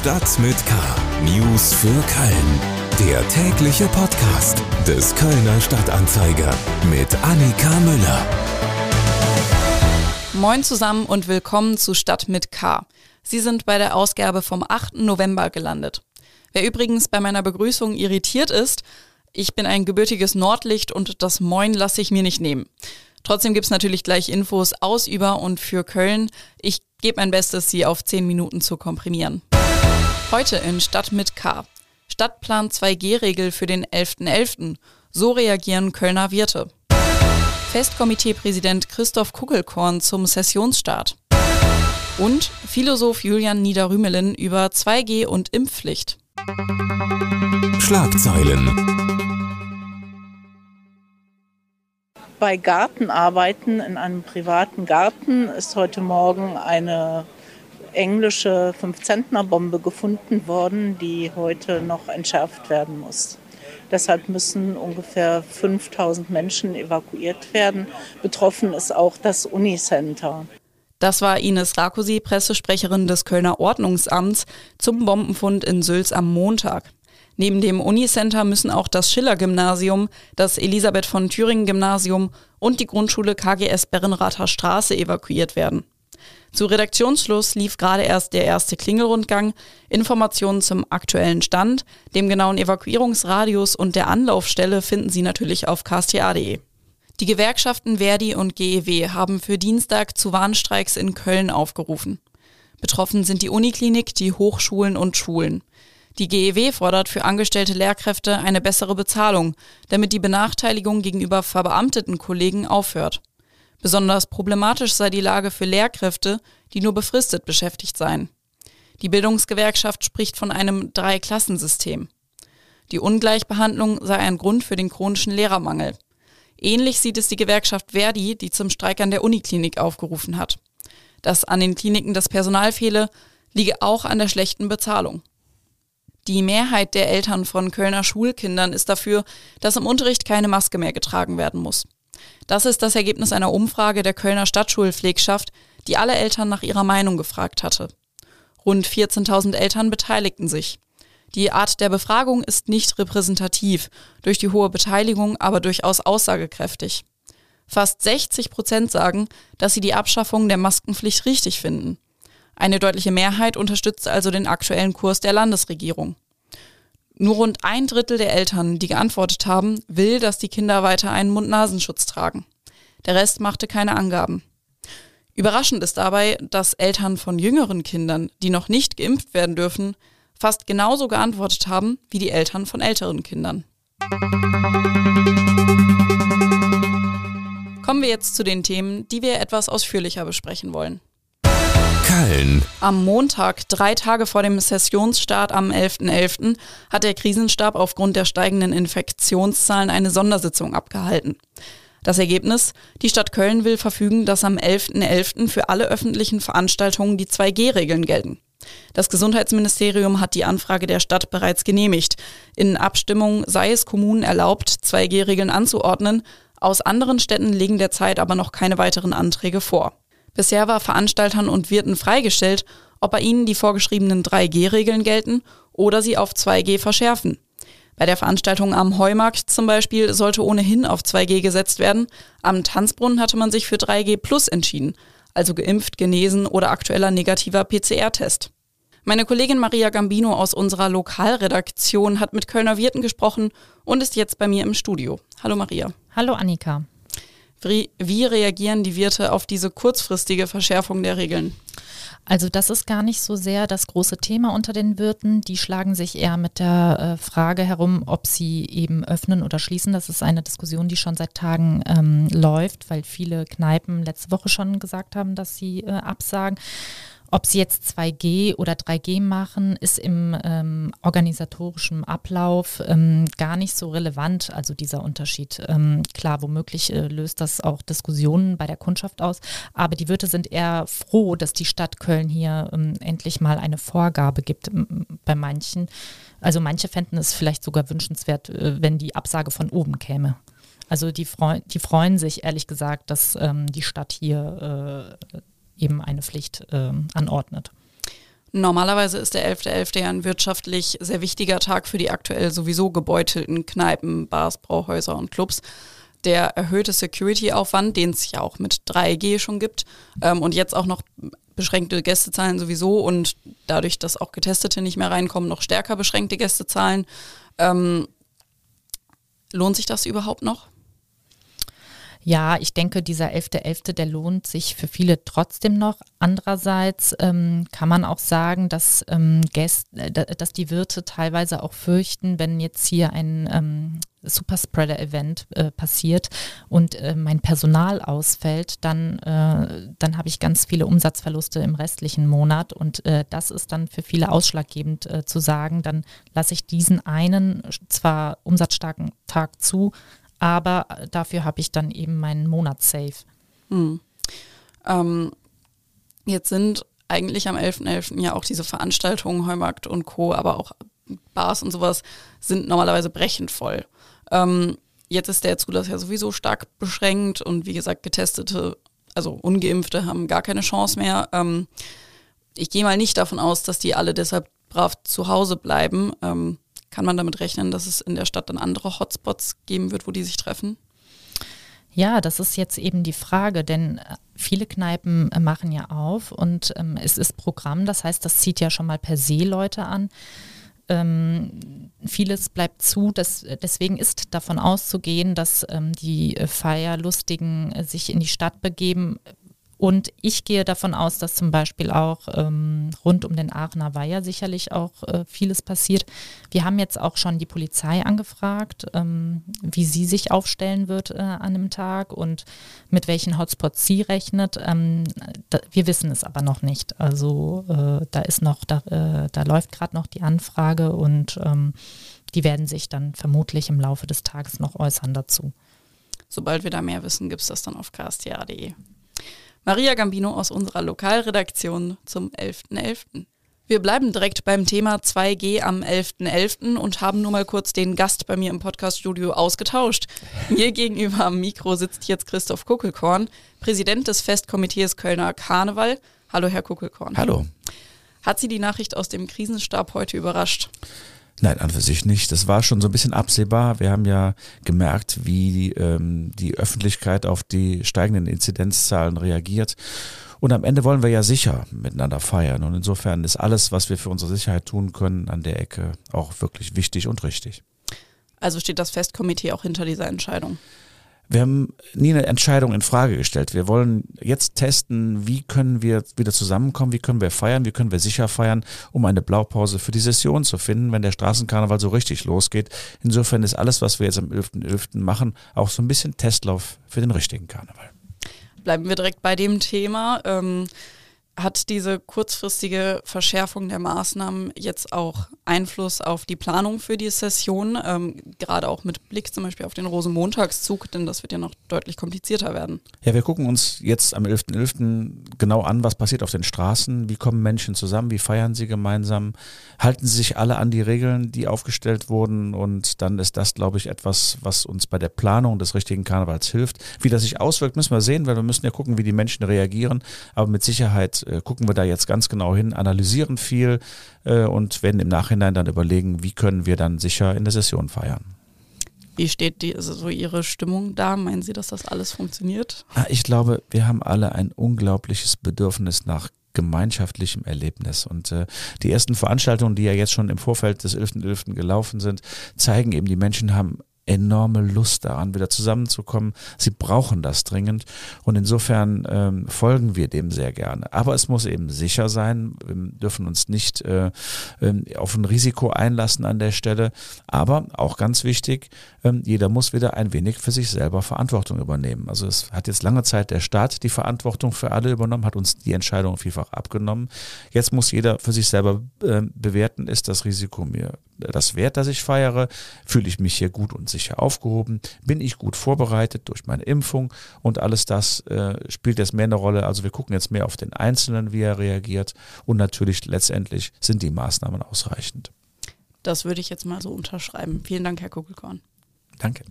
Stadt mit K. News für Köln. Der tägliche Podcast des Kölner Stadtanzeiger mit Annika Müller. Moin zusammen und willkommen zu Stadt mit K. Sie sind bei der Ausgabe vom 8. November gelandet. Wer übrigens bei meiner Begrüßung irritiert ist, ich bin ein gebürtiges Nordlicht und das Moin lasse ich mir nicht nehmen. Trotzdem gibt's natürlich gleich Infos aus, über und für Köln. Ich gebe mein Bestes, sie auf 10 Minuten zu komprimieren. Heute in Stadt mit K. Stadtplan 2G-Regel für den 11.11. .11. So reagieren Kölner Wirte. Festkomiteepräsident Christoph Kugelkorn zum Sessionsstart. Und Philosoph Julian Niederrümelin über 2G und Impfpflicht. Schlagzeilen. Bei Gartenarbeiten in einem privaten Garten ist heute Morgen eine englische 5-Zentner-Bombe gefunden worden, die heute noch entschärft werden muss. Deshalb müssen ungefähr 5000 Menschen evakuiert werden. Betroffen ist auch das Unicenter. Das war Ines Rakosi, Pressesprecherin des Kölner Ordnungsamts, zum Bombenfund in Sülz am Montag. Neben dem Unicenter müssen auch das Schiller-Gymnasium, das Elisabeth von Thüringen-Gymnasium und die Grundschule KGS Berrenrather Straße evakuiert werden. Zu Redaktionsschluss lief gerade erst der erste Klingelrundgang. Informationen zum aktuellen Stand, dem genauen Evakuierungsradius und der Anlaufstelle finden Sie natürlich auf ksta.de. Die Gewerkschaften Verdi und GEW haben für Dienstag zu Warnstreiks in Köln aufgerufen. Betroffen sind die Uniklinik, die Hochschulen und Schulen. Die GEW fordert für angestellte Lehrkräfte eine bessere Bezahlung, damit die Benachteiligung gegenüber verbeamteten Kollegen aufhört. Besonders problematisch sei die Lage für Lehrkräfte, die nur befristet beschäftigt seien. Die Bildungsgewerkschaft spricht von einem Dreiklassensystem. Die Ungleichbehandlung sei ein Grund für den chronischen Lehrermangel. Ähnlich sieht es die Gewerkschaft Verdi, die zum Streik an der Uniklinik aufgerufen hat. Dass an den Kliniken das Personal fehle, liege auch an der schlechten Bezahlung. Die Mehrheit der Eltern von Kölner Schulkindern ist dafür, dass im Unterricht keine Maske mehr getragen werden muss. Das ist das Ergebnis einer Umfrage der Kölner Stadtschulpflegschaft, die alle Eltern nach ihrer Meinung gefragt hatte. Rund 14.000 Eltern beteiligten sich. Die Art der Befragung ist nicht repräsentativ, durch die hohe Beteiligung aber durchaus aussagekräftig. Fast 60 Prozent sagen, dass sie die Abschaffung der Maskenpflicht richtig finden. Eine deutliche Mehrheit unterstützt also den aktuellen Kurs der Landesregierung. Nur rund ein Drittel der Eltern, die geantwortet haben, will, dass die Kinder weiter einen Mund-Nasenschutz tragen. Der Rest machte keine Angaben. Überraschend ist dabei, dass Eltern von jüngeren Kindern, die noch nicht geimpft werden dürfen, fast genauso geantwortet haben wie die Eltern von älteren Kindern. Kommen wir jetzt zu den Themen, die wir etwas ausführlicher besprechen wollen. Köln. Am Montag, drei Tage vor dem Sessionsstart am 11.11., .11., hat der Krisenstab aufgrund der steigenden Infektionszahlen eine Sondersitzung abgehalten. Das Ergebnis? Die Stadt Köln will verfügen, dass am 11.11. .11. für alle öffentlichen Veranstaltungen die 2G-Regeln gelten. Das Gesundheitsministerium hat die Anfrage der Stadt bereits genehmigt. In Abstimmung sei es Kommunen erlaubt, 2G-Regeln anzuordnen. Aus anderen Städten legen derzeit aber noch keine weiteren Anträge vor. Bisher war Veranstaltern und Wirten freigestellt, ob bei ihnen die vorgeschriebenen 3G-Regeln gelten oder sie auf 2G verschärfen. Bei der Veranstaltung am Heumarkt zum Beispiel sollte ohnehin auf 2G gesetzt werden. Am Tanzbrunnen hatte man sich für 3G Plus entschieden, also geimpft, genesen oder aktueller negativer PCR-Test. Meine Kollegin Maria Gambino aus unserer Lokalredaktion hat mit Kölner Wirten gesprochen und ist jetzt bei mir im Studio. Hallo Maria. Hallo Annika. Wie, reagieren die Wirte auf diese kurzfristige Verschärfung der Regeln? Also das ist gar nicht so sehr das große Thema unter den Wirten. Die schlagen sich eher mit der äh, Frage herum, ob sie eben öffnen oder schließen. Das ist eine Diskussion, die schon seit Tagen ähm, läuft, weil viele Kneipen letzte Woche schon gesagt haben, dass sie äh, absagen. Ob sie jetzt 2G oder 3G machen, ist im ähm, organisatorischen Ablauf ähm, gar nicht so relevant, also dieser Unterschied. Ähm, klar, womöglich äh, löst das auch Diskussionen bei der Kundschaft aus, aber die Wirte sind eher froh, dass die Stadt Köln hier ähm, endlich mal eine Vorgabe gibt bei manchen. Also manche fänden es vielleicht sogar wünschenswert, äh, wenn die Absage von oben käme. Also die, freu die freuen sich ehrlich gesagt, dass ähm, die Stadt hier äh, eben eine Pflicht äh, anordnet. Normalerweise ist der 11.11. .11. ja ein wirtschaftlich sehr wichtiger Tag für die aktuell sowieso gebeutelten Kneipen, Bars, Brauhäuser und Clubs. Der erhöhte Security-Aufwand, den es ja auch mit 3G schon gibt ähm, und jetzt auch noch beschränkte Gästezahlen sowieso und dadurch, dass auch Getestete nicht mehr reinkommen, noch stärker beschränkte Gästezahlen. Ähm, lohnt sich das überhaupt noch? Ja, ich denke, dieser 11.11., .11., der lohnt sich für viele trotzdem noch. Andererseits ähm, kann man auch sagen, dass, ähm, Gäste, äh, dass die Wirte teilweise auch fürchten, wenn jetzt hier ein ähm, Superspreader-Event äh, passiert und äh, mein Personal ausfällt, dann, äh, dann habe ich ganz viele Umsatzverluste im restlichen Monat und äh, das ist dann für viele ausschlaggebend äh, zu sagen, dann lasse ich diesen einen zwar umsatzstarken Tag zu, aber dafür habe ich dann eben meinen Monat safe. Hm. Ähm, jetzt sind eigentlich am 11.11. .11. ja auch diese Veranstaltungen, Heumarkt und Co., aber auch Bars und sowas sind normalerweise brechend voll. Ähm, jetzt ist der Zulass ja sowieso stark beschränkt und wie gesagt, Getestete, also Ungeimpfte haben gar keine Chance mehr. Ähm, ich gehe mal nicht davon aus, dass die alle deshalb brav zu Hause bleiben. Ähm, kann man damit rechnen, dass es in der Stadt dann andere Hotspots geben wird, wo die sich treffen? Ja, das ist jetzt eben die Frage, denn äh, viele Kneipen äh, machen ja auf und ähm, es ist Programm, das heißt, das zieht ja schon mal per se Leute an. Ähm, vieles bleibt zu, das, deswegen ist davon auszugehen, dass ähm, die äh, Feierlustigen sich in die Stadt begeben, und ich gehe davon aus, dass zum Beispiel auch ähm, rund um den Aachener Weiher sicherlich auch äh, vieles passiert. Wir haben jetzt auch schon die Polizei angefragt, ähm, wie sie sich aufstellen wird äh, an einem Tag und mit welchen Hotspots sie rechnet. Ähm, da, wir wissen es aber noch nicht. Also äh, da ist noch, da, äh, da läuft gerade noch die Anfrage und ähm, die werden sich dann vermutlich im Laufe des Tages noch äußern dazu. Sobald wir da mehr wissen, gibt es das dann auf ksta.de. Maria Gambino aus unserer Lokalredaktion zum 11.11. .11. Wir bleiben direkt beim Thema 2G am 11.11. .11. und haben nur mal kurz den Gast bei mir im Podcaststudio ausgetauscht. Mir gegenüber am Mikro sitzt jetzt Christoph Kuckelkorn, Präsident des Festkomitees Kölner Karneval. Hallo, Herr Kuckelkorn. Hallo. Hat Sie die Nachricht aus dem Krisenstab heute überrascht? Nein, an für sich nicht. Das war schon so ein bisschen absehbar. Wir haben ja gemerkt, wie ähm, die Öffentlichkeit auf die steigenden Inzidenzzahlen reagiert. Und am Ende wollen wir ja sicher miteinander feiern. Und insofern ist alles, was wir für unsere Sicherheit tun können, an der Ecke auch wirklich wichtig und richtig. Also steht das Festkomitee auch hinter dieser Entscheidung? Wir haben nie eine Entscheidung in Frage gestellt. Wir wollen jetzt testen, wie können wir wieder zusammenkommen, wie können wir feiern, wie können wir sicher feiern, um eine Blaupause für die Session zu finden, wenn der Straßenkarneval so richtig losgeht. Insofern ist alles, was wir jetzt am 11.11. .11. machen, auch so ein bisschen Testlauf für den richtigen Karneval. Bleiben wir direkt bei dem Thema. Ähm hat diese kurzfristige Verschärfung der Maßnahmen jetzt auch Einfluss auf die Planung für die Session, ähm, gerade auch mit Blick zum Beispiel auf den Rosenmontagszug, denn das wird ja noch deutlich komplizierter werden. Ja, wir gucken uns jetzt am 11.11. .11. genau an, was passiert auf den Straßen, wie kommen Menschen zusammen, wie feiern sie gemeinsam, halten sie sich alle an die Regeln, die aufgestellt wurden und dann ist das, glaube ich, etwas, was uns bei der Planung des richtigen Karnevals hilft. Wie das sich auswirkt, müssen wir sehen, weil wir müssen ja gucken, wie die Menschen reagieren, aber mit Sicherheit äh, gucken wir da jetzt ganz genau hin, analysieren viel äh, und werden im Nachhinein dann überlegen, wie können wir dann sicher in der Session feiern. Wie steht die, also so Ihre Stimmung da? Meinen Sie, dass das alles funktioniert? Ah, ich glaube, wir haben alle ein unglaubliches Bedürfnis nach gemeinschaftlichem Erlebnis. Und äh, die ersten Veranstaltungen, die ja jetzt schon im Vorfeld des 11.11. .11. gelaufen sind, zeigen eben, die Menschen haben enorme Lust daran, wieder zusammenzukommen. Sie brauchen das dringend und insofern ähm, folgen wir dem sehr gerne. Aber es muss eben sicher sein. Wir dürfen uns nicht äh, ähm, auf ein Risiko einlassen an der Stelle. Aber auch ganz wichtig, ähm, jeder muss wieder ein wenig für sich selber Verantwortung übernehmen. Also es hat jetzt lange Zeit der Staat die Verantwortung für alle übernommen, hat uns die Entscheidung vielfach abgenommen. Jetzt muss jeder für sich selber äh, bewerten, ist das Risiko mir das wert, dass ich feiere? Fühle ich mich hier gut und sicher aufgehoben? Bin ich gut vorbereitet durch meine Impfung? Und alles das äh, spielt jetzt mehr eine Rolle. Also wir gucken jetzt mehr auf den Einzelnen, wie er reagiert. Und natürlich letztendlich sind die Maßnahmen ausreichend. Das würde ich jetzt mal so unterschreiben. Vielen Dank, Herr Kugelkorn. Danke.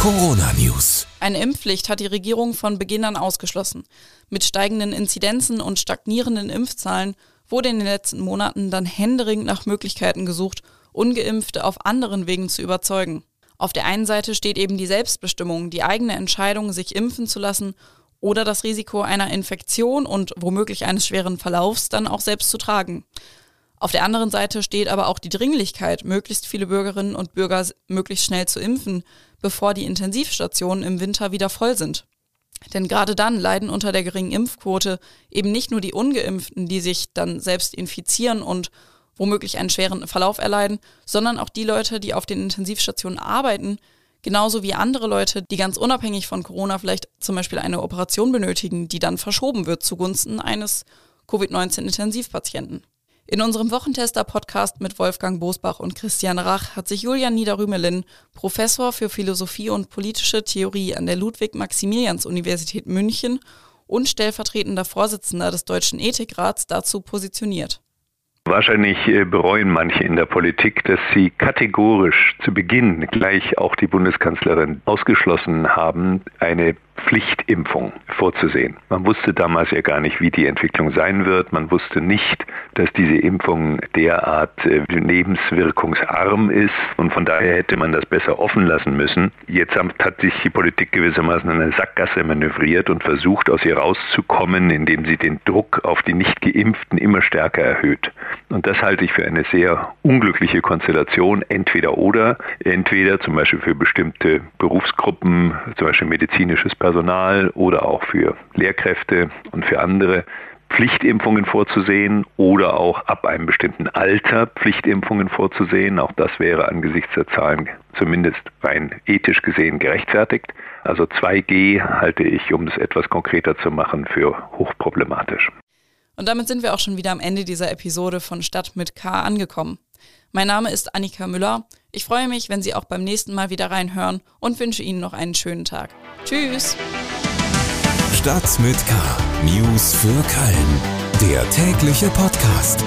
Corona News. Eine Impfpflicht hat die Regierung von Beginn an ausgeschlossen. Mit steigenden Inzidenzen und stagnierenden Impfzahlen wurde in den letzten Monaten dann händeringend nach Möglichkeiten gesucht, ungeimpfte auf anderen Wegen zu überzeugen. Auf der einen Seite steht eben die Selbstbestimmung, die eigene Entscheidung, sich impfen zu lassen oder das Risiko einer Infektion und womöglich eines schweren Verlaufs dann auch selbst zu tragen. Auf der anderen Seite steht aber auch die Dringlichkeit, möglichst viele Bürgerinnen und Bürger möglichst schnell zu impfen, bevor die Intensivstationen im Winter wieder voll sind. Denn gerade dann leiden unter der geringen Impfquote eben nicht nur die ungeimpften, die sich dann selbst infizieren und womöglich einen schweren Verlauf erleiden, sondern auch die Leute, die auf den Intensivstationen arbeiten, genauso wie andere Leute, die ganz unabhängig von Corona vielleicht zum Beispiel eine Operation benötigen, die dann verschoben wird zugunsten eines Covid-19-Intensivpatienten. In unserem Wochentester-Podcast mit Wolfgang Bosbach und Christian Rach hat sich Julian Niederrümelin, Professor für Philosophie und politische Theorie an der Ludwig-Maximilians-Universität München und stellvertretender Vorsitzender des Deutschen Ethikrats, dazu positioniert. Wahrscheinlich äh, bereuen manche in der Politik, dass sie kategorisch zu Beginn gleich auch die Bundeskanzlerin ausgeschlossen haben, eine Pflichtimpfung vorzusehen. Man wusste damals ja gar nicht, wie die Entwicklung sein wird. Man wusste nicht, dass diese Impfung derart äh, lebenswirkungsarm ist und von daher hätte man das besser offen lassen müssen. Jetzt hat sich die Politik gewissermaßen in eine Sackgasse manövriert und versucht, aus ihr rauszukommen, indem sie den Druck auf die Nicht-Geimpften immer stärker erhöht. Und das halte ich für eine sehr unglückliche Konstellation, entweder oder. Entweder zum Beispiel für bestimmte Berufsgruppen, zum Beispiel medizinisches Personal, Personal oder auch für Lehrkräfte und für andere Pflichtimpfungen vorzusehen oder auch ab einem bestimmten Alter Pflichtimpfungen vorzusehen. Auch das wäre angesichts der Zahlen zumindest rein ethisch gesehen gerechtfertigt. Also 2G halte ich, um es etwas konkreter zu machen, für hochproblematisch. Und damit sind wir auch schon wieder am Ende dieser Episode von Stadt mit K angekommen. Mein Name ist Annika Müller. Ich freue mich, wenn Sie auch beim nächsten Mal wieder reinhören und wünsche Ihnen noch einen schönen Tag. Tschüss. Stadt mit K. News für Köln. Der tägliche Podcast.